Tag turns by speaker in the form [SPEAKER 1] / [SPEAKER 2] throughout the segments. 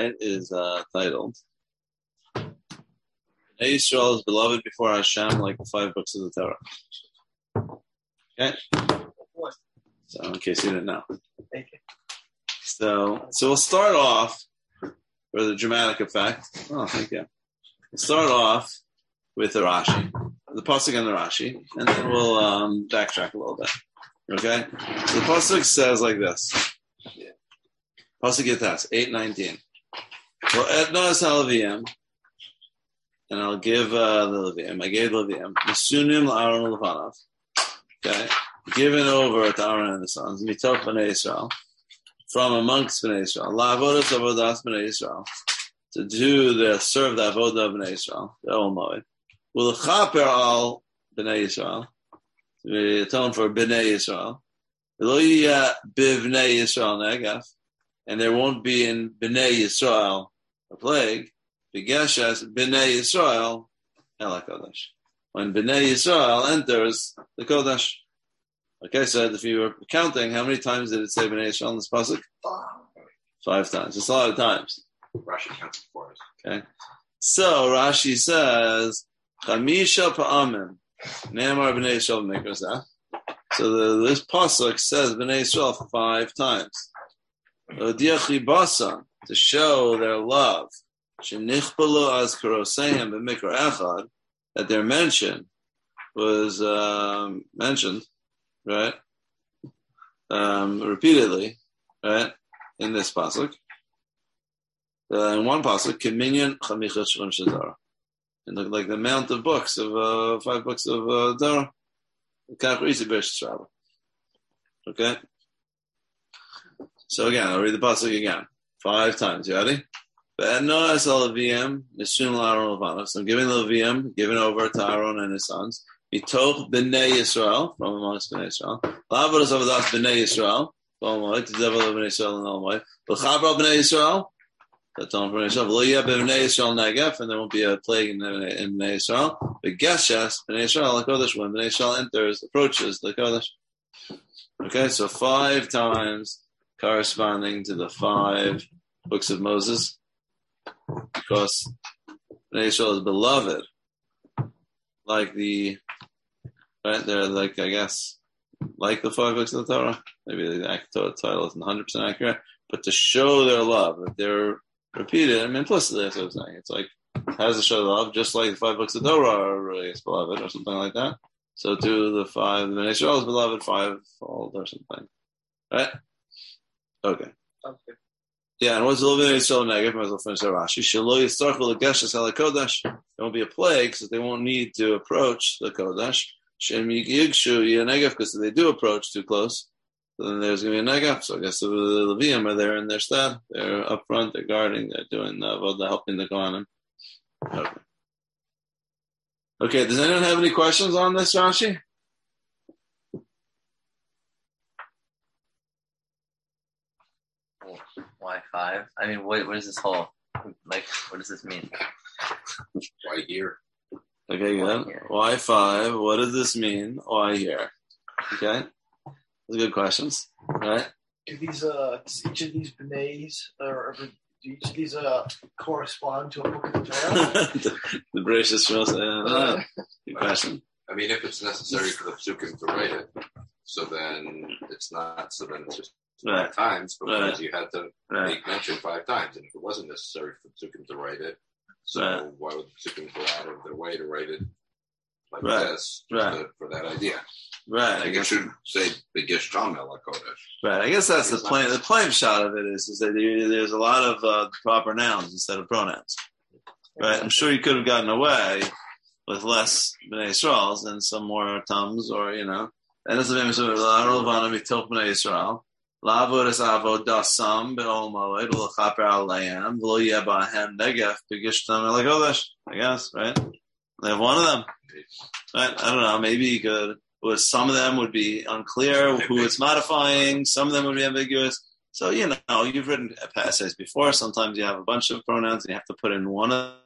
[SPEAKER 1] tonight is uh, titled Israel is beloved before Hashem like the five books of the Torah. Okay? So, in case you didn't know.
[SPEAKER 2] Thank you.
[SPEAKER 1] So, so we'll start off for the dramatic effect. Oh, thank you. We'll start off with the Rashi, the pasuk and the Rashi, and then we'll um, backtrack a little bit. Okay, so the pasuk says like this. Pasuk eight nineteen. Well, etna es halavim, and I'll give uh, the Levium. I gave Levium. Misunim la'aron levanav. Okay, given over to Aaron and the sons. Mitoch b'nei Israel from amongst b'nei Israel. La'avodas avodas b'nei Israel to do the serve the avodah of Israel. The Ol Moed. Will chaper al b'nei Israel to atone for b'nei Israel. Lo b'nei Israel negaf, and there won't be in b'nei Israel a plague. B'geshas b'nei Israel el kodesh. When b'nei Israel enters the kodesh. Okay, so if you were counting, how many times did it say b'nei Israel in this pasuk? Five times. It's a lot of times.
[SPEAKER 3] Rashi counts for us.
[SPEAKER 1] Okay. So Rashi says, Chamisha pa'amim. Ne'amar b'nei Yisrael mikrosah. So the, this pasuk says b'nei Yisrael five times. Odiach basa to show their love. That their mention was um, mentioned, right? Um, repeatedly, right, in this pasuk. Uh, in one pasuk, Kiminyan Chamicha Shrim Shadara. And like the amount of books of uh, five books of uh. Okay. So again, I'll read the pasuk again, five times. You ready? So I'm giving the Levium, giving over to Aaron and his sons. Mitoch b'nei Yisrael, from amongst b'nei Yisrael. Lavados avodas b'nei Yisrael, from amongst the devil of b'nei Yisrael and Elmoy. L'chabra b'nei Yisrael, that's on for Yisrael. Lo yeh b'nei Yisrael negef, and there won't be a plague in, b'nei Yisrael. But geshes b'nei Yisrael l'kodesh when b'nei Yisrael enters, approaches the kodesh. Okay, so five times corresponding to the five books of Moses, because b'nei Yisrael is beloved, like the right they're like I guess like the five books of the Torah. Maybe the actual title isn't 100 percent accurate, but to show their love, that they're repeated. I mean, implicitly, that's what I'm saying. It's like has to show love, just like the five books of Torah are really beloved, or something like that. So to the five, the Israel is beloved fivefold or something, right? Okay.
[SPEAKER 2] Okay.
[SPEAKER 1] Yeah, and what's the Levin Yisrael negative? Might as well finish that Rashi. Shelo yistarchel legeshes ala kodesh. There won't be a plague, because they won't need to approach the kodesh. Shem yigshu negative, because if they do approach too close, then there's going to be a negav. So I guess the Levium are there in their stead. They're up front, they're guarding, they're doing uh, well, they're helping the Kohanim. Okay. Okay, does anyone have any questions on this, Rashi?
[SPEAKER 4] Why five? I mean, what, what is this whole, like, what does this mean?
[SPEAKER 3] Right here.
[SPEAKER 1] Okay, good. Why five? What does this mean? Why here? Okay, those are good questions, right?
[SPEAKER 2] Do these uh each of these benays or do each of these uh correspond to a book of the Torah?
[SPEAKER 1] the, the British Israel, uh, good question.
[SPEAKER 3] I mean, if it's necessary for the psukim to write it, so then it's not. So then it's just
[SPEAKER 1] Right.
[SPEAKER 3] five times because
[SPEAKER 1] Right.
[SPEAKER 3] you had to
[SPEAKER 1] Right.
[SPEAKER 3] make mention five times, and if it wasn't necessary for the to write it, so why would the go out of their way to write it like this to- for that idea?
[SPEAKER 1] Right,
[SPEAKER 3] I
[SPEAKER 1] guess.
[SPEAKER 3] should say Begish Tamel Kodesh.
[SPEAKER 1] Right, I guess that's the plain. The plain pshat of it is, is that there- there's a lot of uh, proper nouns instead of pronouns. Right, I'm sure you could have gotten away with less bnei and some more tums, or you know, and that's the famous of mitoch bnei Negef b'gishtam elakodesh. I guess, right? They have one of them. Right? I don't know. Maybe you could. Was some of them would be unclear who it's modifying. Some of them would be ambiguous. So you know, you've written essays before. Sometimes you have a bunch of pronouns and you have to put in one of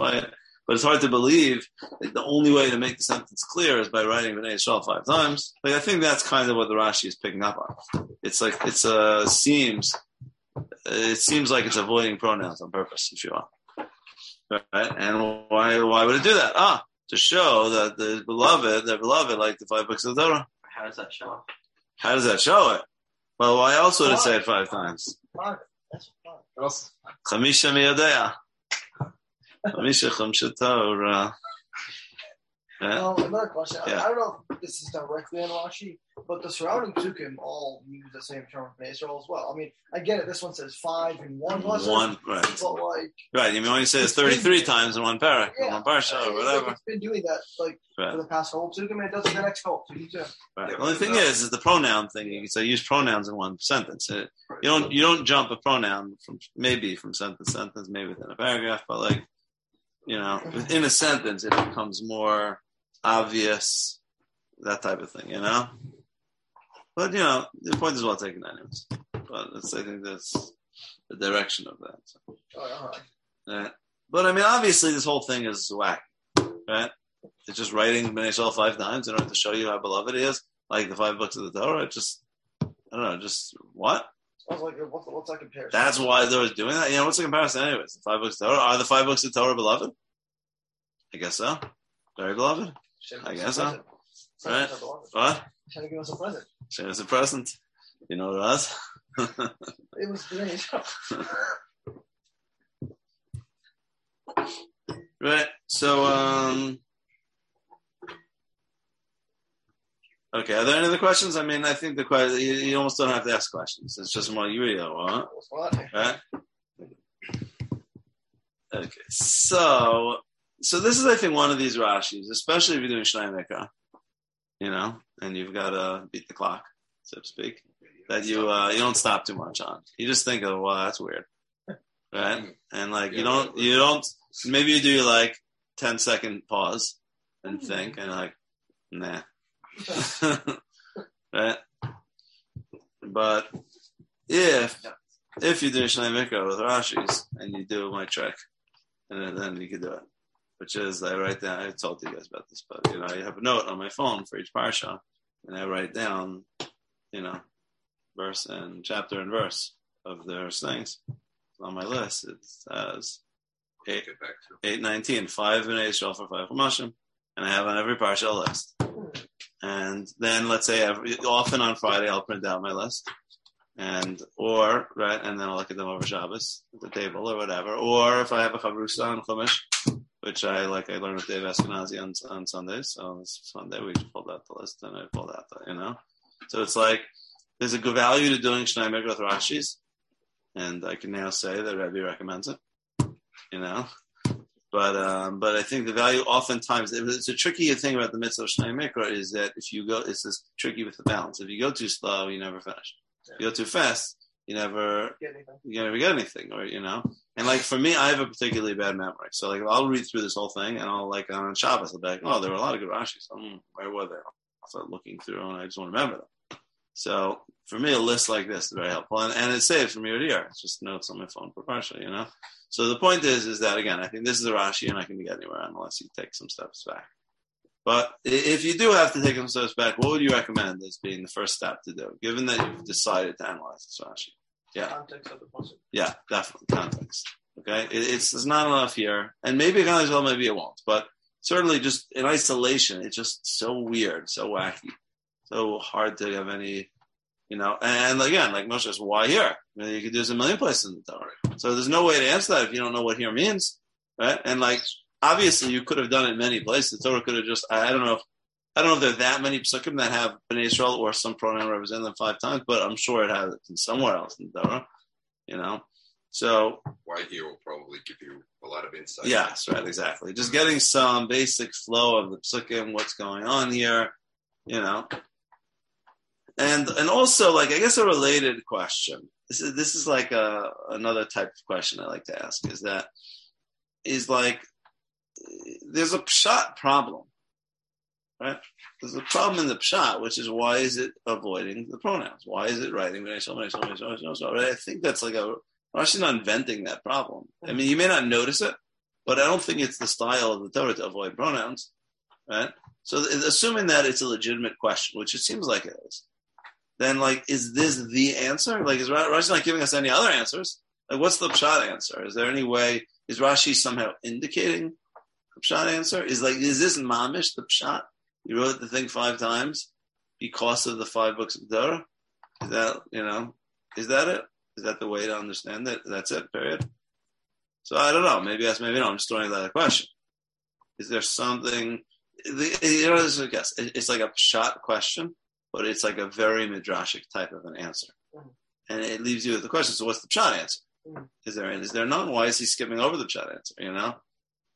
[SPEAKER 1] it. But it's hard to believe that the only way to make the sentence clear is by writing Bnei Yisrael five times. Like I think that's kind of what the Rashi is picking up on. It's like it's uh, seems it seems like it's avoiding pronouns on purpose, if you will. Right? And why why would it do that? Ah, to show that the beloved, the beloved, like the five books of the Torah.
[SPEAKER 4] How does that show?
[SPEAKER 1] How does that show it? Well, why else would it say it five times?
[SPEAKER 2] Fine. That's fine.
[SPEAKER 3] What else?
[SPEAKER 1] Chamisha miyadea. Chamisha chamsha Torah. Yeah.
[SPEAKER 2] Um, another question. I-
[SPEAKER 1] Yeah.
[SPEAKER 2] I, don't know if this is directly on Rashi, but the surrounding psukim all use the same term for Israel as well. I mean, I get it. This one says five and one lesson.
[SPEAKER 1] One, right.
[SPEAKER 2] But like,
[SPEAKER 1] Right. You mean when you say it's 33 times in one parak,
[SPEAKER 2] yeah,
[SPEAKER 1] one parsha,
[SPEAKER 2] it's
[SPEAKER 1] or
[SPEAKER 2] like
[SPEAKER 1] whatever.
[SPEAKER 2] it's been doing that like
[SPEAKER 1] Right.
[SPEAKER 2] for the past whole psukim, and it does it the next couple psukim too.
[SPEAKER 1] Right.
[SPEAKER 3] Yeah,
[SPEAKER 1] The only thing
[SPEAKER 3] no.
[SPEAKER 1] is, is the pronoun thing. You can say use pronouns in one sentence. It, you don't you don't jump a pronoun from maybe from sentence to sentence, maybe within a paragraph, but like you know, within a sentence, it becomes more obvious, that type of thing. You know. But you know, the point is well taken, anyways. But it's, I think that's the direction of that. So.
[SPEAKER 2] Oh, right.
[SPEAKER 1] Yeah. But I mean, obviously, this whole thing is whack, right? It's just writing Bnei five times in order to show you how beloved he is, like the five books of the Torah. It just, I don't know, just what?
[SPEAKER 2] Sounds like what's, what's that comparison?
[SPEAKER 1] That's why they was doing that. You know, what's the comparison, anyways? The five books of Torah are the five books of Torah beloved? I guess so. Very beloved. I guess so. Right. What?
[SPEAKER 2] Should give us a present.
[SPEAKER 1] Show us a present. You know what it was?
[SPEAKER 2] It was Bnei
[SPEAKER 1] Right. So, um, okay. Are there any other questions? I mean, I think the question you, you almost don't have to ask questions. It's just more you read? What? Right. Okay. So, so this is, I think, one of these Rashis, especially if you're doing Shnai Mikra, you know, and you've got to beat the clock, so to speak. That you uh, you don't stop too much on. You just think of, well, that's weird, right? And like you don't you don't maybe you do like 10 second pause and think and like nah right. But if if you do Shnei Mikra with Rashi's and you do my trick and then, you can do it. Which is I write down I told you guys about this but you know I have a note on my phone for each parsha and I write down you know verse and chapter and verse of those things on my list it says eight,
[SPEAKER 3] Get back to
[SPEAKER 1] 819, five in Israel for five Chumashim, and I have on every parsha list. And then let's say every, often on Friday I'll print out my list, and or right, and then I'll look at them over Shabbos at the table or whatever. Or if I have a chavrusa on Chumash, which I like, I learned with Dave Eskenazi on on Sundays. So this Sunday we pulled out the list and I pulled out the, you know. So it's like there's a good value to doing Shnai Mikra with Rashi's, and I can now say that Rebbe recommends it you know. But um, but I think the value oftentimes it's a tricky thing about the mitzvah of Shnei Mikra is that if you go, it's this tricky with the balance. If you go too slow, you never finish. If you go too fast, you never
[SPEAKER 2] Get anything.
[SPEAKER 1] you never get anything, or you know. And like for me, I have a particularly bad memory, so like I'll read through this whole thing, and I'll like on Shabbos, I'll be like, oh, there were a lot of good Rashis. Hmm, where were they? I'll start looking through, and I just want to remember them. So for me, a list like this is very helpful, and, and it saves from year to year. It's just notes on my phone for you know. So the point is, is that again, I think this is a Rashi, and I can get anywhere unless you take some steps back. But if you do have to take some steps back, what would you recommend as being the first step to do, given that you've decided to analyze this Rashi? Yeah.
[SPEAKER 2] Context of the puzzle.
[SPEAKER 1] Yeah, definitely context. Okay, it, it's there's not enough here, and maybe it as well, maybe it won't, but certainly just in isolation, it's just so weird, so wacky, so hard to have any, you know. And again, like Moshe says, why here? I mean, you could do this a million places in the Torah. So there's no way to answer that if you don't know what here means, right? And like obviously, you could have done it many places. The Torah could have just I, I don't know if I don't know if there are that many psukim that have Bnei Israel or some pronoun represent them five times, but I'm sure it has it somewhere else in the Torah, you know. So
[SPEAKER 3] why here will probably give you a lot of insight.
[SPEAKER 1] yes, right, exactly. Just getting some basic flow of the psukim, what's going on here, you know. And and also like I guess a related question. This is this is like a another type of question I like to ask is that is like there's a pshat problem, right? There's a problem in the pshat, which is why is it avoiding the pronouns? Why is it writing right? I think that's like a Rashi's not inventing that problem. I mean, you may not notice it, but I don't think it's the style of the Torah to avoid pronouns, right? So, assuming that it's a legitimate question, which it seems like it is, then like, is this the answer? Like, is Rashi not giving us any other answers? Like, what's the pshat answer? Is there any way? Is Rashi somehow indicating the pshat answer? Is like, is this mamish the pshat? You wrote the thing five times because of the five books of Torah. Is that you know? Is that it? Is that the way to understand it? That's it. Period. So I don't know. Maybe that's maybe no. I'm just throwing that a question. Is there something? The, you know, this is a guess. It's like a pshat question, but it's like a very midrashic type of an answer,
[SPEAKER 2] Mhm.
[SPEAKER 1] and it leaves you with the question. So what's the pshat answer?
[SPEAKER 2] Mhm.
[SPEAKER 1] Is there is there none? Why is he skipping over the pshat answer? You know.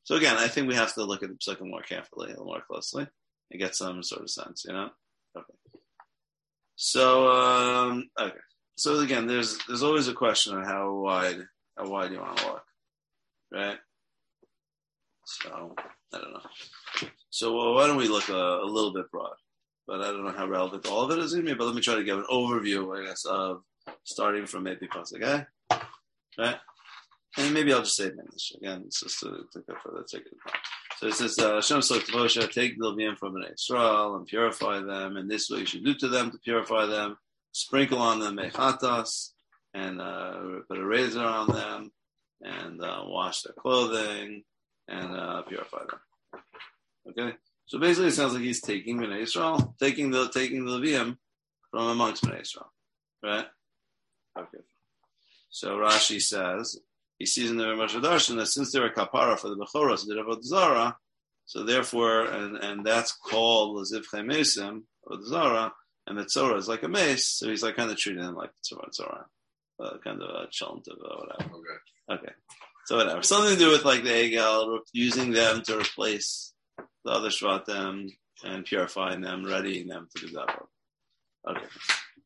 [SPEAKER 1] So again, I think we have to look at the psukim more carefully, a little more closely, and get some sort of sense. You know. Okay. So um, okay. So again, there's there's always a question on how wide how wide you want to look, right? So I don't know. So well, why don't we look a, a little bit broad? But I don't know how relevant all of it is going to be. But let me try to give an overview, I guess, of starting from maybe pasuk, okay? Right? And maybe I'll just say it in English again, it's just to, to go further, take it. So it says, uh, Hashem spoke to Moshe, take the Levium from Bnei Israel and purify them, and this is what you should do to them to purify them. Sprinkle on them mechatas, and uh, put a razor on them, and uh, wash their clothing, and uh, purify them. Okay? So basically, it sounds like he's taking Bnei Israel, taking the taking the Levium from amongst Bnei Israel, right? Okay. So Rashi says he sees in the Rashi Darshan that since they're a kapara for the Bechoros, the Avodah Zara, so therefore, and and that's called Mesim or the Zara, and the Tzora is like a mace, so he's like kind of treating them like Tzora Tzora, uh, kind of a chant of uh, whatever.
[SPEAKER 3] Okay.
[SPEAKER 1] Okay. So whatever. Something to do with like the Egel, using them to replace the other Shvatim and purifying them, readying them to that work. Okay.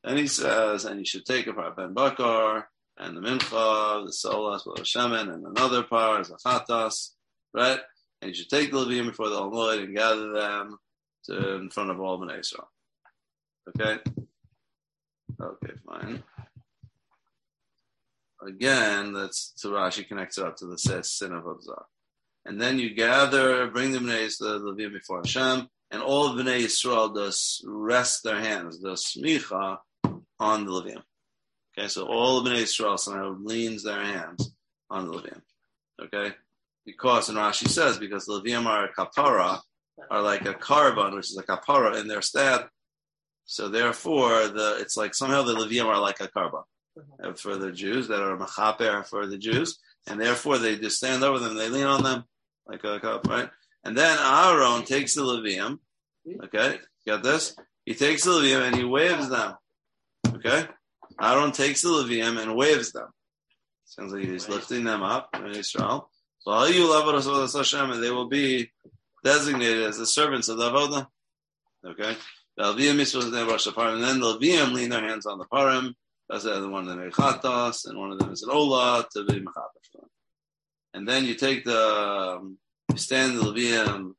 [SPEAKER 1] And he says, and you should take a part Ben Bakar and the Mincha, the Solas, the Shemen, and another part, the Chatas, right? And you should take the Levim before the Almoid and gather them to, in front of all Bnei Israel. Okay? Okay, fine. Again, that's to Rashi connects it up to the sin of Abzar. And then you gather, bring the Bnei the Levim before Hashem, and all of Bnei Israel does rest their hands, does smicha on the Levim. Okay, so all of Bnei Israel somehow leans their hands on the Levim. Okay, because, and Rashi says, because the Levim are a kapara, are like a korban, which is a kapara in their stead. So therefore, the it's like somehow the Levim are like a korban uh, for the Jews that are machaper for the Jews, and therefore they just stand over them, they lean on them like a cup, right? And then Aaron takes the Levium, okay, got this? He takes the Levium and he waves them, okay? Aaron takes the Levium and waves them. Sounds like he's lifting them up in Israel. So all you love Hashem, and they will be designated as the servants of the Avodah. Okay? The Levium is supposed to Rosh Hashanah, and then the Levium lean their hands on the Parim. That's the other one of them Mechatas, and one of them is an Ola to be Mechatas. And then you take the, um, you stand the Levium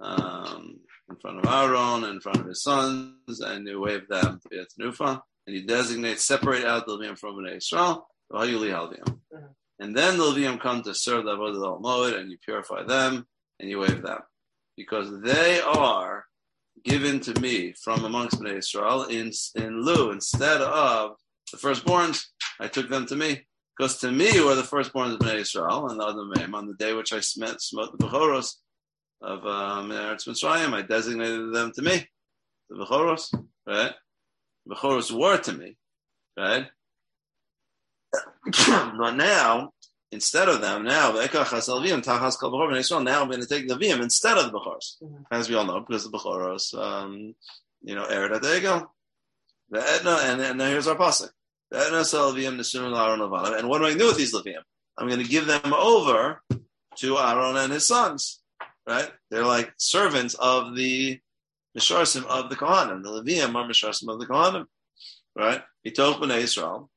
[SPEAKER 1] um, in front of Aaron, in front of his sons, and you wave them to be a Tanufa, and you designate, separate out the Levium from Bnei Israel,
[SPEAKER 2] Mhm.
[SPEAKER 1] and then the Levium come to serve the Avodah al Moed, and you purify them, and you wave them. Because they are given to me from amongst Bnei Israel in, in lieu, instead of the firstborns, I took them to me. Because to me were the firstborns of Bnei Israel, and the other name, on the day which I smote, smote the Bechoros of um, Eretz Mitzrayim, I designated them to me, the Bechoros, right? The Bechoros were to me, right? but now, instead of them, now, now I'm going to take the Vim instead of the Bechoros,
[SPEAKER 2] Mhm.
[SPEAKER 1] as we all know, because the Bechoros, um, you know, the Egel. The Edna, and, and now here's our pasuk. The. And what do I do with these Levium? I'm going to give them over to Aaron and his sons. Right? They're like servants of the Misharsim of the Kohanim. The Levium are Misharsim of the Kohanim. Right? He told Bnei Israel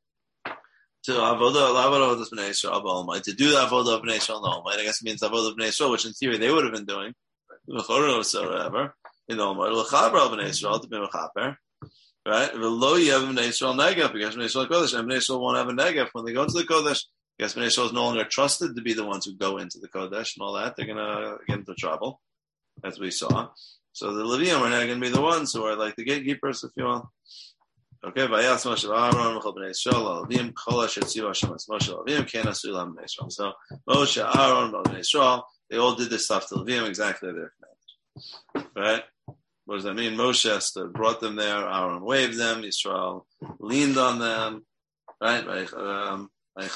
[SPEAKER 1] to Avodah of Bnei Israel to do the Avodah of Bnei Israel Ba'almai. I guess it means Avodah of Bnei Israel, which in theory they would have been doing. In the Almighty. Right? V'lo yev Bnei Israel Negef, because Bnei Israel Kodesh, and Bnei Israel won't have a Negef when they go into the Kodesh. Because Bnei Israel is no longer trusted to be the ones who go into the Kodesh and all that. They're going to get into trouble, as we saw. So the Levium are now going to be the ones who are like the gatekeepers, if you will. Okay, Vayas Moshe Aaron V'chol Bnei Yisrael Alavim Kol Asher Tzivu Hashem Moshe Alavim Ken Asu Lam Bnei Yisrael. So Moshe, Aaron, Bnei Yisrael, they all did this stuff to Levim exactly commanded. Right? What does that mean? Moshe stood, brought them there. Aaron waved them. Yisrael leaned on them. Right? Um, and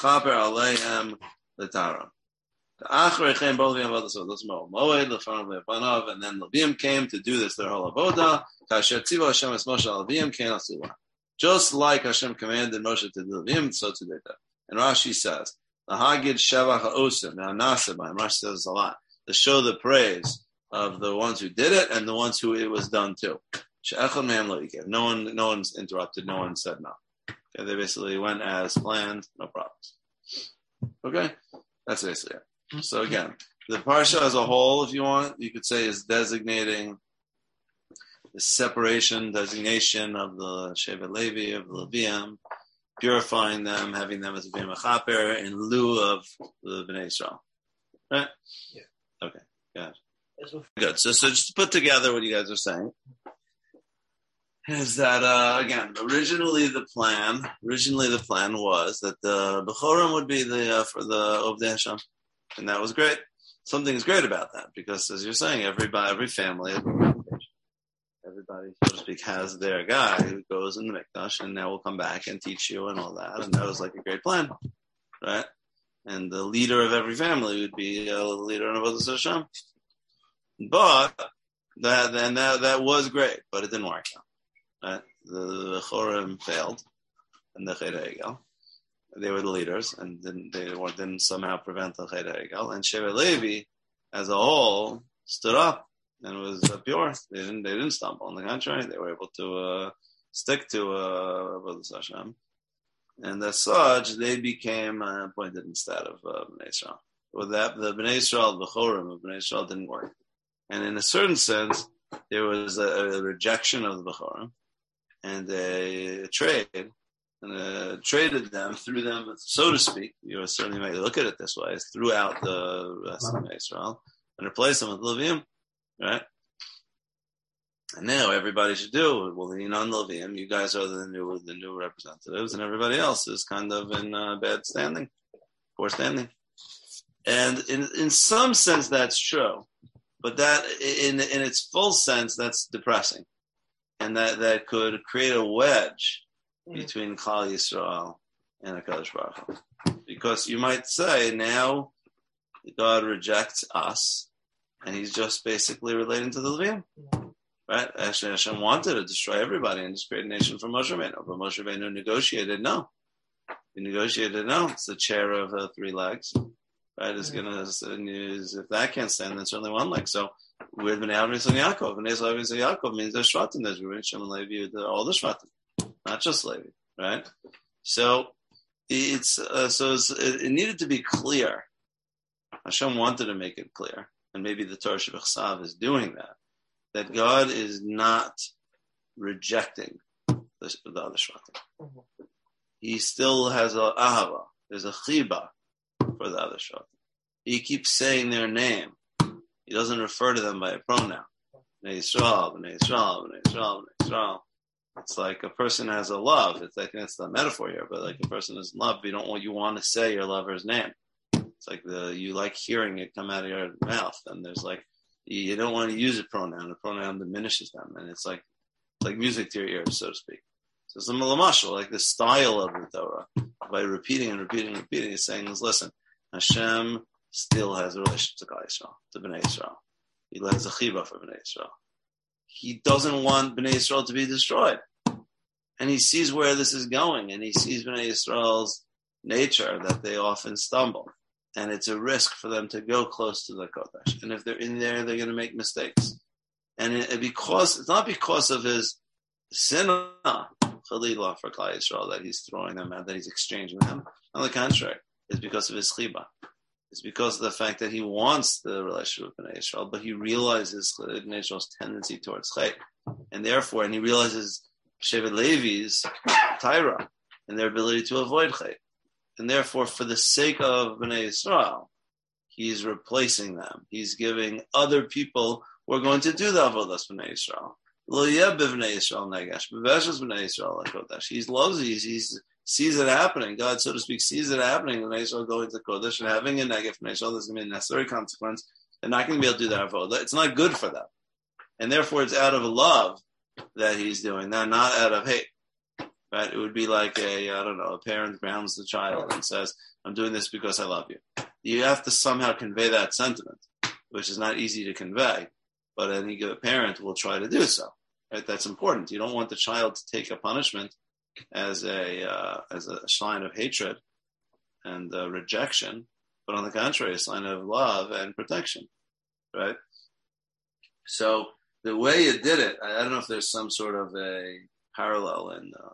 [SPEAKER 1] then Levim came to do this their whole avoda. Just like Hashem commanded Moshe to do Levim, so to do that. And Rashi says the Hagid. Now Nasibah, Rashi says a lot to show the praise of the ones who did it and the ones who it was done to. She'echad mehem lo yikev. No one, no one's interrupted. No one said no. Okay, they basically went as planned. No problems. Okay, that's basically it. So again, the parsha as a whole, if you want, you could say is designating the separation, designation of the Shevet Levi, of the Levium, purifying them, having them as a Bima Chaper in lieu of the Bnei Israel. Right?
[SPEAKER 2] Yeah.
[SPEAKER 1] Okay.
[SPEAKER 2] As with-
[SPEAKER 1] Good. So, so just put together what you guys are saying is that uh, again, originally the plan, originally the plan was that the Bechorim would be the uh, for the Ovdei Hashem, and that was great. Something is great about that because, as you're saying, everybody, every family, everybody, so to speak, has their guy who goes in the mikdash, and now will come back and teach you and all that, and that was like a great plan, right? And the leader of every family would be a leader of Avodah Hashem. But that that that was great, but it didn't work out. Right? The, the Chorim failed, and the Cheder. They were the leaders, and didn't they were, didn't somehow prevent the Cheder. And Shevet Levi, as a whole, stood up and was pure. They didn't they didn't stumble. On the contrary, they were able to uh, stick to uh, Hashem. And as such, they became uh, appointed instead of uh, Bnei Israel. With that, the Bnei Israel, the Chorim of Bnei Israel didn't work. And in a certain sense, there was a, a rejection of the Bechorim and a trade, and uh, traded them, through them, so to speak. You certainly may look at it this way, threw out the rest of Israel and replaced them with Levium, right? And now everybody should do will lean on Levium. You guys are the new the new representatives, and everybody else is kind of in uh, bad standing, poor standing. And in in some sense, that's true but that in in its full sense that's depressing. And that that could create a wedge between Klal Yisrael and HaKadosh Baruch Hu. because you might say now God rejects us and he's just basically relating to the Levim right? Actually Hashem wanted to destroy everybody and just create a nation from Moshe Rabbeinu. But Moshe Rabbeinu negotiated no. He negotiated no. It's the chair of uh, three legs right, is going to, is, if that can't stand, then certainly one leg. So with Bnei Avram and Yaakov, Bnei Avram and Yaakov means there's Shvatim, there's Reuben, Shimon, Levi, all the Shvatim, not just Levi, right? So it's, uh, so it's, it, it, needed to be clear. Hashem wanted to make it clear, and maybe the Torah Shabbat is doing that, that God is not rejecting the, the other Shvatim.
[SPEAKER 2] Mhm.
[SPEAKER 1] He still has a ahava, there's a chiba, for the other Shvatim. He keeps saying their name. He doesn't refer to them by a pronoun. Bnei Yisrael, Bnei Yisrael. It's like a person has a love. It's like it's the metaphor here, but like a person is in love. You don't want you want to say your lover's name. It's like the you like hearing it come out of your mouth, and there's like you don't want to use a pronoun. A pronoun diminishes them, and it's like it's like music to your ears, so to speak. So it's a malamashal, like the style of the Torah, by repeating and repeating and repeating, is saying is listen, Hashem still has a relationship to Klal Yisrael, to Bnei Israel. He has a chiva for Bnei Israel. He doesn't want Bnei Israel to be destroyed. And he sees where this is going, and he sees Bnei Israel's nature that they often stumble. And it's a risk for them to go close to the Kodesh. And if they're in there, they're going to make mistakes. And it, because, it's not because of his sinah, uh, Khalilah for Klal Yisrael, that he's throwing them out, that he's exchanging them. On the contrary, it's because of his chiba. It's because of the fact that he wants the relationship with Bnei Israel, but he realizes Bnei Israel's tendency towards chayk, and therefore, and he realizes Shevet Levi's tyra and their ability to avoid chayk, and therefore, for the sake of Bnei Israel, he's replacing them. He's giving other people who are going to do the avodas Bnei Israel Lo yeh b'vnei Yisrael negash, b'veshes b'nei Yisrael kodesh. He loves, these. he's sees it happening. God, so to speak, sees it happening. When Israel going to Kodesh and having a negative from Israel, there's going to be a necessary consequence. They're not going to be able to do that avodah. It's not good for them, and therefore it's out of love that he's doing that, not out of hate. Right? It would be like a I don't know, a parent grounds the child and says, "I'm doing this because I love you." You have to somehow convey that sentiment, which is not easy to convey, but any good parent will try to do so. Right? That's important. You don't want the child to take a punishment as a uh, as a sign of hatred and uh, rejection, but on the contrary, a sign of love and protection, right? So the way it did it, I, I don't know if there's some sort of a parallel in uh,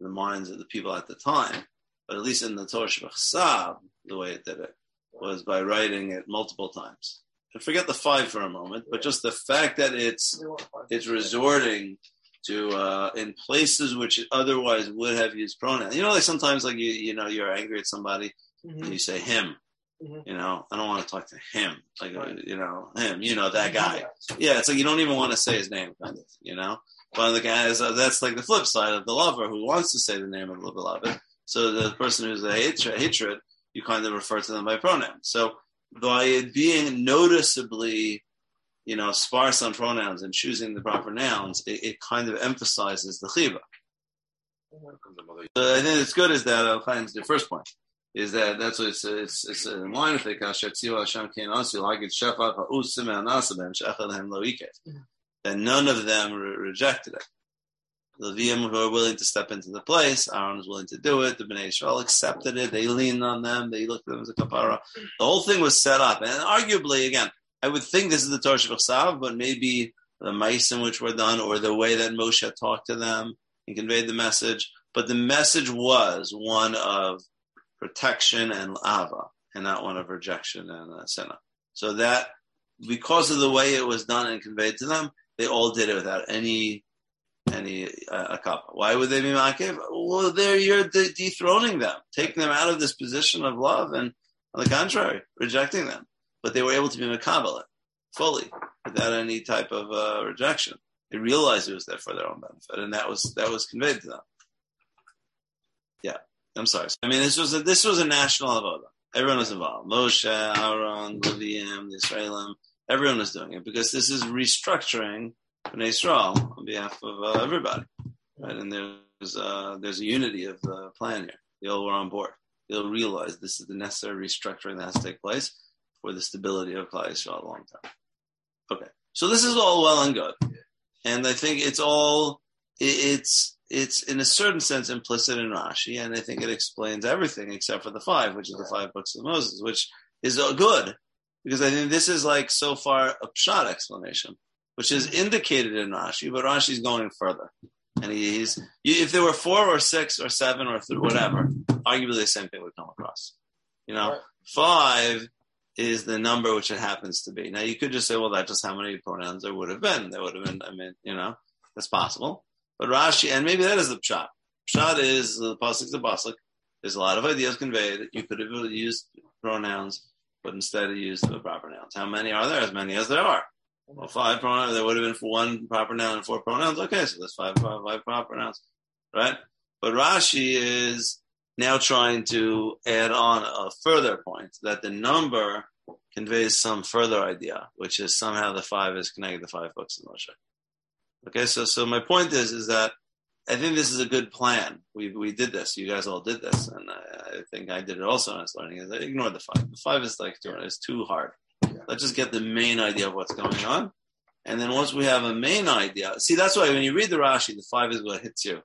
[SPEAKER 1] the minds of the people at the time, but at least in the Torah Shabbat the way it did it was by writing it multiple times. And forget the five for a moment, but just the fact that it's it's resorting to uh, in places which otherwise would have used pronouns. You know, like sometimes like you you know you're angry at somebody
[SPEAKER 2] Mm-hmm.
[SPEAKER 1] and you say him.
[SPEAKER 2] Mhm.
[SPEAKER 1] You know, I don't want to talk to him. Like uh, you know him. You know that guy. Yeah, it's like you don't even want to say his name, kind of. You know, but the guy is uh, that's like the flip side of the lover who wants to say the name of the beloved. So the person who's a hatred, hatred, you kind of refer to them by pronouns. So by it being noticeably, you know, sparse on pronouns and choosing the proper nouns, it, it kind of emphasizes the chiba. So I think it's good is that I'll the first point is that that's what it's it's, uh, it's in line with it. Kasher tziva Hashem kein asu hagid shefat ha'usim ha'nasa ben she'echad hem lo iket. That none of them re- rejected it. The Levium who are willing to step into the place, Aaron was willing to do it. The Bnei Israel accepted it. They leaned on them. They looked at them as a kapara. The whole thing was set up, and arguably, again, I would think this is the Torah Shabbat but maybe the mice in which were done, or the way that Moshe talked to them and conveyed the message. But the message was one of protection and ava, and not one of rejection and uh, sinna. So that because of the way it was done and conveyed to them, they all did it without any any uh. Why would they be makiv? Well, there you're de- dethroning them, taking them out of this position of love, and on the contrary, rejecting them. But they were able to be makabel fully without any type of uh, rejection. They realized it was there for their own benefit, and that was that was conveyed to them. Yeah, I'm sorry. I mean, this was a, this was a national avoda. Everyone was involved. Moshe, Aaron, Levium, the Israelim. Everyone was doing it because this is restructuring Bnei Israel on behalf of uh, everybody. Right? And there's uh, there's a unity of the plan here. They all were on board. They'll realize this is the necessary restructuring that has to take place for the stability of Klal Yisrael a long term. Okay, so this is all well and good, and I think it's all it's it's in a certain sense implicit in Rashi, and I think it explains everything except for the five, which is the five books of Moses, which is uh, good because I think this is like so far a pshat explanation, which is indicated in Rashi, but Rashi's going further. And he's if there were four or six or seven or three, whatever, arguably the same thing would come across. You know, five is the number which it happens to be. Now you could just say, well, that's just how many pronouns there would have been. There would have been. I mean, you know, that's possible. But Rashi, and maybe that is the pshat. Pshat is the pasuk the pasuk. There's a lot of ideas conveyed. That you could have used pronouns, but instead you used the proper nouns. How many are there? As many as there are. Well, five pronouns. There would have been for one proper noun and four pronouns. Okay, so there's five, five, five proper nouns, right? But Rashi is now trying to add on a further point that the number conveys some further idea, which is somehow the five is connected to five books of Moshe. Okay, so so my point is is that I think this is a good plan. We we did this. You guys all did this, and I, I think I did it also when I was learning. Is I ignored the five. The five is like too, it's too hard. Let's just get the main idea of what's going on, and then once we have a main idea, see that's why when you read the Rashi, the five is what hits you,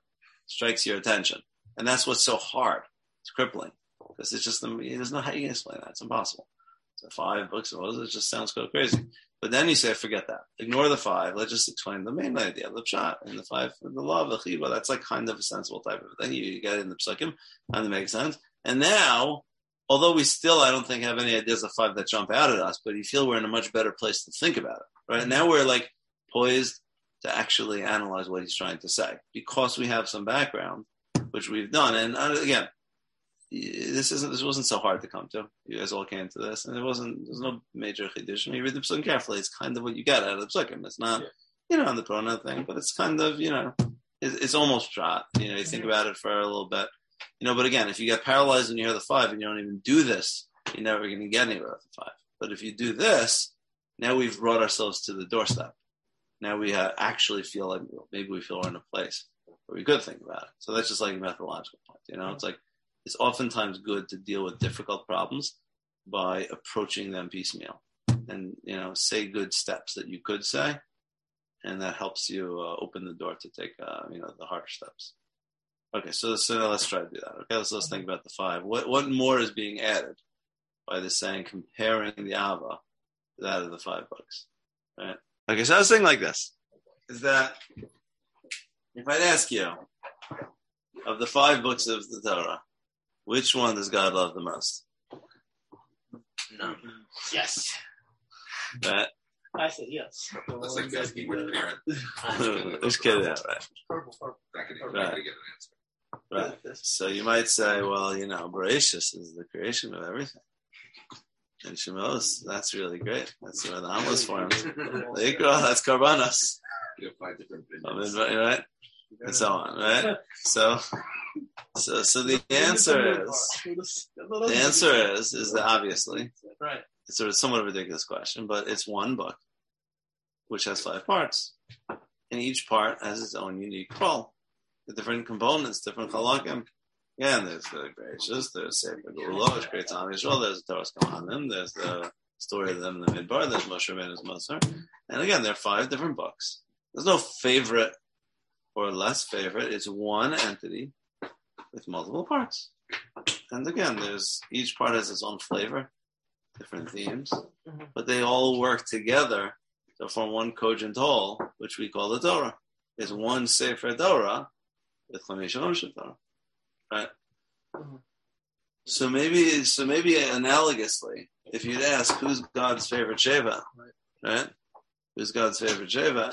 [SPEAKER 1] strikes your attention, and that's what's so hard. It's crippling because it's just there's no how you can explain that. It's impossible. So five books of Moses it just sounds so crazy. But then you say, forget that. Ignore the five. Let's just explain the main idea, the pshat, and the five, the law of the chiba. That's like kind of a sensible type of thing. You, get in the psukim, and it makes sense. And now, although we still, I don't think, have any ideas of five that jump out at us, but you feel we're in a much better place to think about it. Right now, we're like poised to actually analyze what he's trying to say because we have some background, which we've done. And uh, again, this isn't this wasn't so hard to come to. You guys all came to this, and it wasn't. There's no major chiddush. When you read the psukim carefully, it's kind of what you get out of the psukim. It's not
[SPEAKER 2] Yeah.
[SPEAKER 1] you know, on the pronoun thing, but it's kind of, you know, it's, it's almost pshat. You know, you think about it for a little bit, you know, but again, if you get paralyzed and you hear the five and you don't even do this, you're never going to get anywhere with the five. But if you do this, now we've brought ourselves to the doorstep. Now we uh, actually feel like maybe we feel we're in a place where we could think about it. So that's just like a methodological point. You know, it's like it's oftentimes good to deal with difficult problems by approaching them piecemeal and you know say good steps that you could say and that helps you uh, open the door to take uh, you know the harder steps. Okay so so let's try to do that. Okay so let's think about the five. What what more is being added by the saying comparing the ava to that of the five books right okay so i was saying like this is that if i'd ask you of the five books of the torah which one does god love the most
[SPEAKER 4] No.
[SPEAKER 2] Yes.
[SPEAKER 1] right
[SPEAKER 2] I said yes.
[SPEAKER 3] That's like asking which parent.
[SPEAKER 1] Just kidding, yeah, right?
[SPEAKER 2] Purple, purple.
[SPEAKER 3] Not
[SPEAKER 1] Right.
[SPEAKER 3] get an.
[SPEAKER 1] Right. So you might say, well, you know, Bereshis is the creation of everything. And Shemos, that's really great. That's where the Am was formed. Vayikra, that's Karbanos.
[SPEAKER 3] You have five different
[SPEAKER 1] I
[SPEAKER 3] opinions.
[SPEAKER 1] right, right? And so on, right? So, so, so the answer is, the answer is, is that obviously,
[SPEAKER 2] right.
[SPEAKER 1] it's sort of somewhat of a ridiculous question, but it's one book, which has five parts. And each part has its own unique role. The different components, different halakim. Again, there's the gracious, there's Sefer Geulah, which creates Am Yisrael, there's the Toras Kohanim, there's the story of them in the Midbar, there's Moshe Rabbeinu's Moser. And again, there are five different books. There's no favorite or less favorite. It's one entity with multiple parts. And again, there's each part has its own flavor, different themes,
[SPEAKER 2] Mhm.
[SPEAKER 1] but they all work together to form one cogent whole, which we call the Torah. There's one Sefer Torah with Chamisha Torah, right?
[SPEAKER 2] Mhm.
[SPEAKER 1] So maybe, so maybe analogously, if you'd ask who's God's favorite Sheva, right? Who's God's favorite Sheva?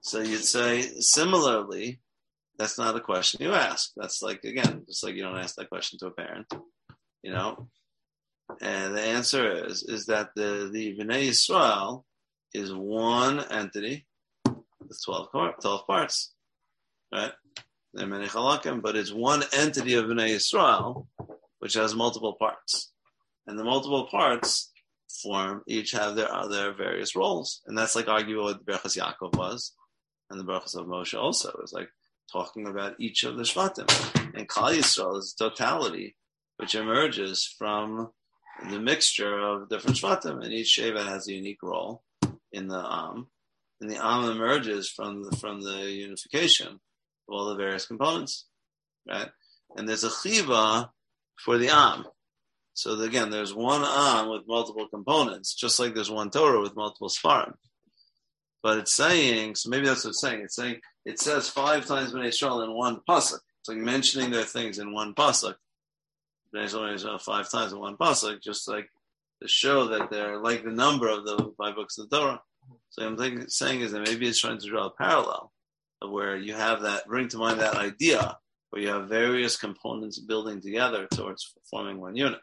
[SPEAKER 1] So you'd say similarly, that's not a question you ask. That's like again, just like you don't ask that question to a parent, you know. And the answer is is that the the Bnei Yisrael is one entity with 12, par- 12 parts, right? There are many halakim, but it's one entity of Bnei Yisrael which has multiple parts, and the multiple parts form each have their their various roles, and that's like arguing what the Berachas Yaakov was, and the Berachas of Moshe also. Is like talking about each of the Shvatim, and Klal Yisrael is totality, which emerges from the mixture of different Shvatim, and each Shevet has a unique role in the Am, and the Am emerges from the, from the unification of all the various components, right? And there's a chiva for the Am. So again, there's one Am with multiple components, just like there's one Torah with multiple Sfarim. But it's saying, so maybe that's what it's saying. It's saying it says five times Bnei Israel in one pasuk. It's like mentioning their things in one pasuk. Bnei Israel, Bnei uh, five times in one pasuk, just like to show that they're like the number of the five books of the Torah. So I'm thinking, saying is that maybe it's trying to draw a parallel where you have that, bring to mind that idea where you have various components building together towards forming one unit.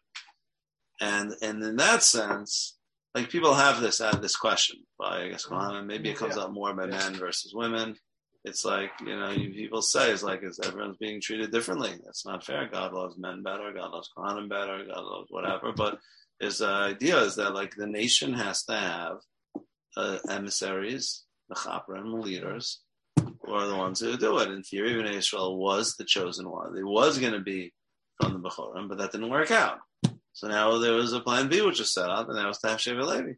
[SPEAKER 1] And and in that sense, like people have this uh, this question by I guess maybe it comes
[SPEAKER 2] Yeah.
[SPEAKER 1] up more by
[SPEAKER 2] Yeah.
[SPEAKER 1] men versus women. It's like you know, you, people say it's like is everyone's being treated differently. That's not fair. God loves men better. God loves Kohanim better. God loves whatever. But his uh, idea is that like the nation has to have uh, emissaries, the chaprim leaders, who are the ones who do it. In theory, Bnei Israel was the chosen one. It was going to be from the Bechorim, but that didn't work out. So now there was a plan B which was set up, and that was to have Shevet Levi.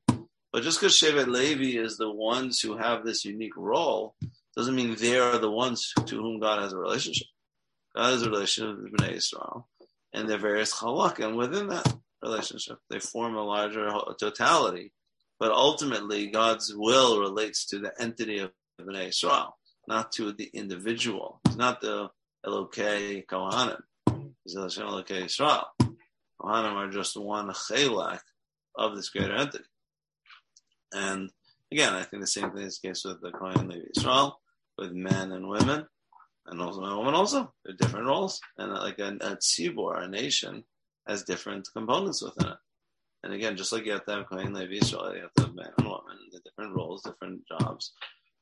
[SPEAKER 1] But just because Shevet Levi is the ones who have this unique role, doesn't mean they are the ones to whom God has a relationship. God has a relationship with Bnei Israel, and their various halakim within that relationship. They form a larger totality, but ultimately God's will relates to the entity of Bnei Israel, not to the individual. It's not the Elokei Kohanim. It's Hashem Elokei Israel. Kohanim are just one chelak of this greater entity. And again, I think the same thing is the case with the Kohen Levi Israel, with men and women, and also men and women also. They're different roles. And uh, like a, a tzibor, a nation, has different components within it. And again, just like you have to have Kohen Levi Israel, you have to have men and women, the different roles, different jobs.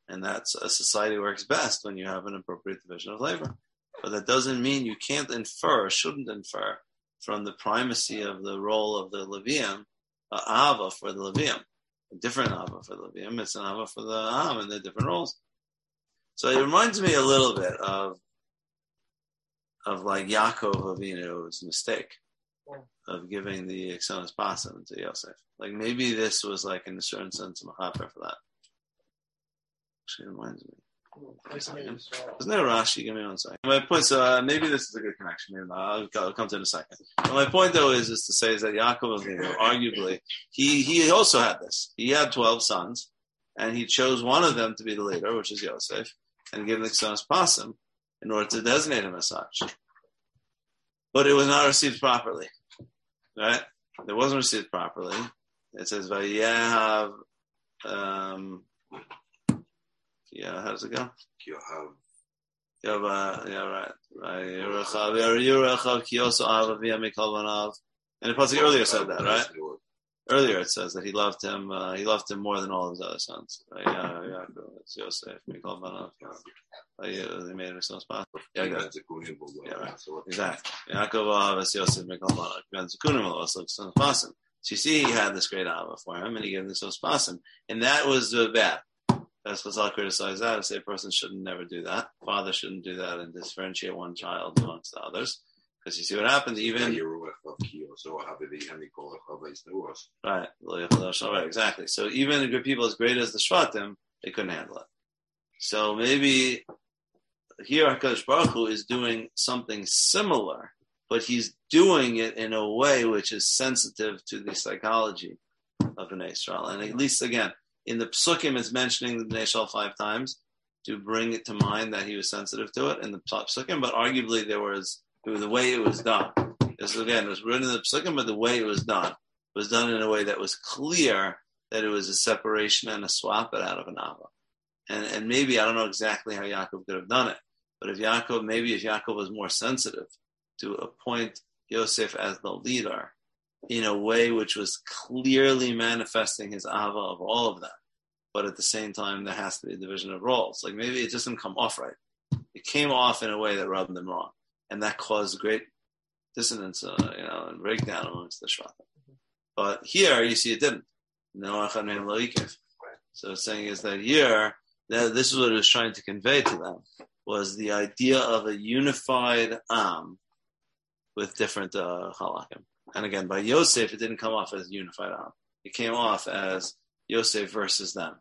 [SPEAKER 1] And that's a society works best when you have an appropriate division of labor. But that doesn't mean you can't infer, shouldn't infer, from the primacy of the role of the Levium, uh, Ava for the Levium. A different Ava for the Levium, it's an Ava for the Am, and they're different roles. So it reminds me a little bit of of like Yaakov Avinu's mistake of giving the Ksonis Pasim to Yosef. Like maybe this was like in a certain sense a for that. Actually reminds me. Isn't there a Rashi? Give me one second. My point, so uh, maybe this is a good connection. Maybe not. I'll, I'll come to it in a second. But my point, though, is is to say is that Yaakov Avinu, arguably, he he also had this. He had twelve sons, and he chose one of them to be the leader, which is Yosef, and gave him the Ksonis Pasim in order to designate him as such. But it was not received properly, right? It wasn't received properly. It says Vayehav. Um, yeah, how does it go?
[SPEAKER 3] You have
[SPEAKER 1] Yeah, right. Right. Yerechav, Yerechav, ki also Ava via And the pasuk earlier said that, right? Earlier it says that he loved him. Uh, he loved him more than all of his other sons. Right? Yeah, yeah. It's Yosef, Mikal Vanav. Uh, yeah, they made him so possible. Yeah, good. Yeah, right. Exactly. Yaakov Ahavas Yosef Mikal Vanav. Ben Zekunim also son of So you see, he had this great Ava for him, and he gave him this Pasim, and that was uh, bad. That's Chazal criticized that and say a person shouldn't never do that. Father shouldn't do that and differentiate one child amongst the others. Because you see what happens, even right, right, exactly. So even the good people as great as the Shvatim, they couldn't handle it. So maybe here Hakadosh Baruch Hu is doing something similar, but he's doing it in a way which is sensitive to the psychology of an Israel. And at least again, in the psukim is mentioning the Bnei Yisrael five times to bring it to mind that he was sensitive to it in the psukim, but arguably there was the way it was done. This again it was written in the psukim, but the way it was done was done in a way that was clear that it was a separation and a swap it out of an ava. And and maybe I don't know exactly how Yaakov could have done it, but if Yaakov maybe if Yaakov was more sensitive to appoint Yosef as the leader in a way which was clearly manifesting his ava of all of them. But at the same time, there has to be a division of roles. Like maybe it just didn't come off right. It came off in a way that rubbed them wrong, and that caused great dissonance, uh, you know, and breakdown amongst the shvatim. But here, you see, it didn't. No So it's saying is that here, that this is what it was trying to convey to them was the idea of a unified am with different uh, halakim. And again, by Yosef, it didn't come off as unified Am. It came off as Yosef versus them.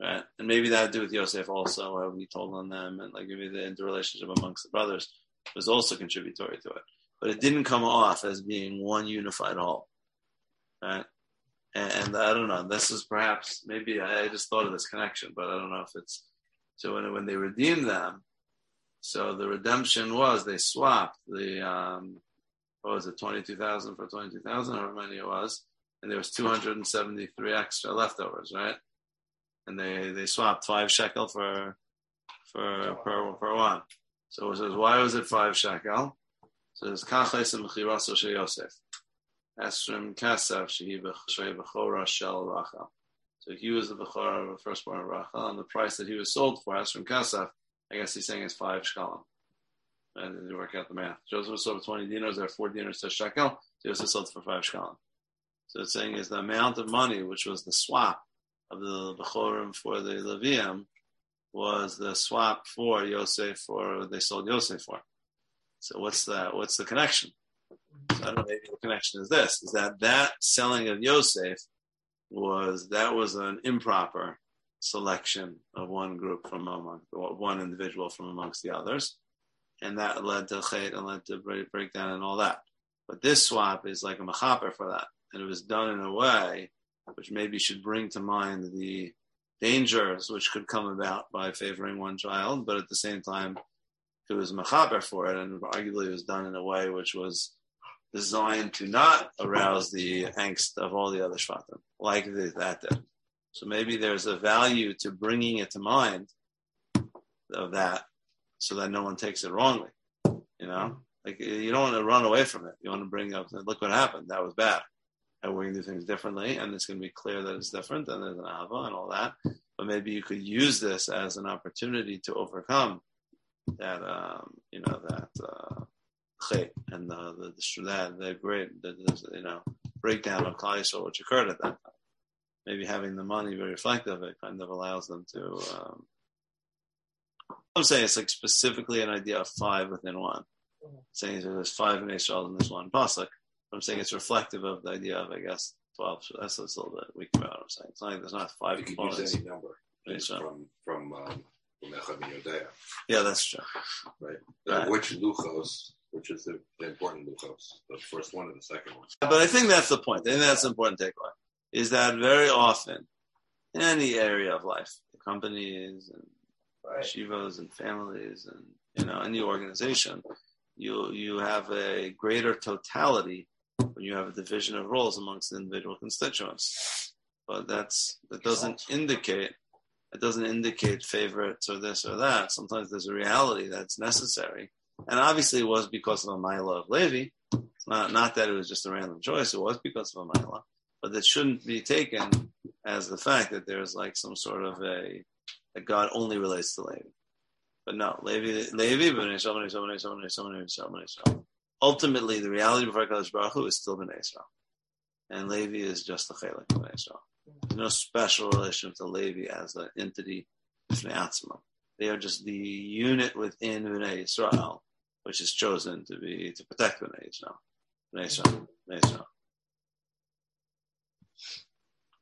[SPEAKER 1] Right? And maybe that had to do with Yosef also, how he told on them, and like maybe the interrelationship amongst the brothers was also contributory to it. But it didn't come off as being one unified whole. Right? And, and I don't know, this is perhaps, maybe I, I just thought of this connection, but I don't know if it's, so when, when they redeemed them, so the redemption was they swapped the, um, what was it, 22,000 for 22,000, however many it was. And there was 273 extra leftovers, right? And they, they swapped five shekel for, for, per, per one. So it says, why was it five shekel? So it's kachais mechiraso she Yosef. Esrim kasef shehi shel Rachel. So he was the bechora of the firstborn of Rachel, and the price that he was sold for, Esrim kasef, I guess he's saying is five shekalim and then you work out the math. Joseph sold for 20 dinars, there are four dinars to shekel. Joseph sold for five shekalim. So it's saying is the amount of money, which was the swap of the Bechorim for the Leviim, was the swap for Yosef for they sold Yosef for. So what's that? What's the connection? So I don't know. Maybe the connection is this: is that that selling of Yosef was that was an improper selection of one group from among one individual from amongst the others, and that led to chait and led to break, breakdown and all that. But this swap is like a machaper for that, and it was done in a way which maybe should bring to mind the dangers which could come about by favoring one child, but at the same time, it was machaper for it, and arguably it was done in a way which was designed to not arouse the angst of all the other shvatim, like that did. So maybe there's a value to bringing it to mind of that so that no one takes it wrongly. You know, like you don't want to run away from it. You want to bring up, look what happened. That was bad. And we're going to do things differently, and it's going to be clear that it's different, and there's an ava and all that. but maybe you could use this as an opportunity to overcome that, um, you know, that uh, and the, the, the that the great, the, the, you know, breakdown of Klal which occurred at that time. Maybe having the money be reflective, it kind of allows them to. Um, I'm saying it's like specifically an idea of five within one.
[SPEAKER 2] Mhm.
[SPEAKER 1] Saying there's five in Israel in this one pasuk. I'm saying it's reflective of the idea of, I guess, 12. So that's, that's a little bit weak about what I'm saying. It's not like there's not five
[SPEAKER 3] You could
[SPEAKER 1] components.
[SPEAKER 3] use any number from from um, from Echad Yodea.
[SPEAKER 1] Yeah, that's true.
[SPEAKER 3] Right.
[SPEAKER 1] Right.
[SPEAKER 3] Which luchos, which is the, the important luchos, the first one and the second one.
[SPEAKER 1] But I think that's the point. I think that's the important takeaway. Is that very often in any area of life, the companies and
[SPEAKER 2] Right.
[SPEAKER 1] shivas and families and you know any organization, you you have a greater totality when you have a division of roles amongst the individual constituents. But that's that doesn't indicate it doesn't indicate favorites or this or that. Sometimes there's a reality that's necessary. And obviously it was because of a Mila of Levi. It's not not that it was just a random choice, it was because of a Mila. But it shouldn't be taken as the fact that there's like some sort of a that God only relates to Levi. But no, Levi, Levi, B'nai B'nai B'nai B'nai B'nai. Ultimately, the reality before Kadosh Baruch Hu is still B'nai Yisrael. And Levi is just the Chelek of B'nai Yisrael. There's no special relationship to Levi as an entity. They are just the unit within B'nai Yisrael, which is chosen to be, to protect B'nai Yisrael. B'nai Yisrael, B'nai.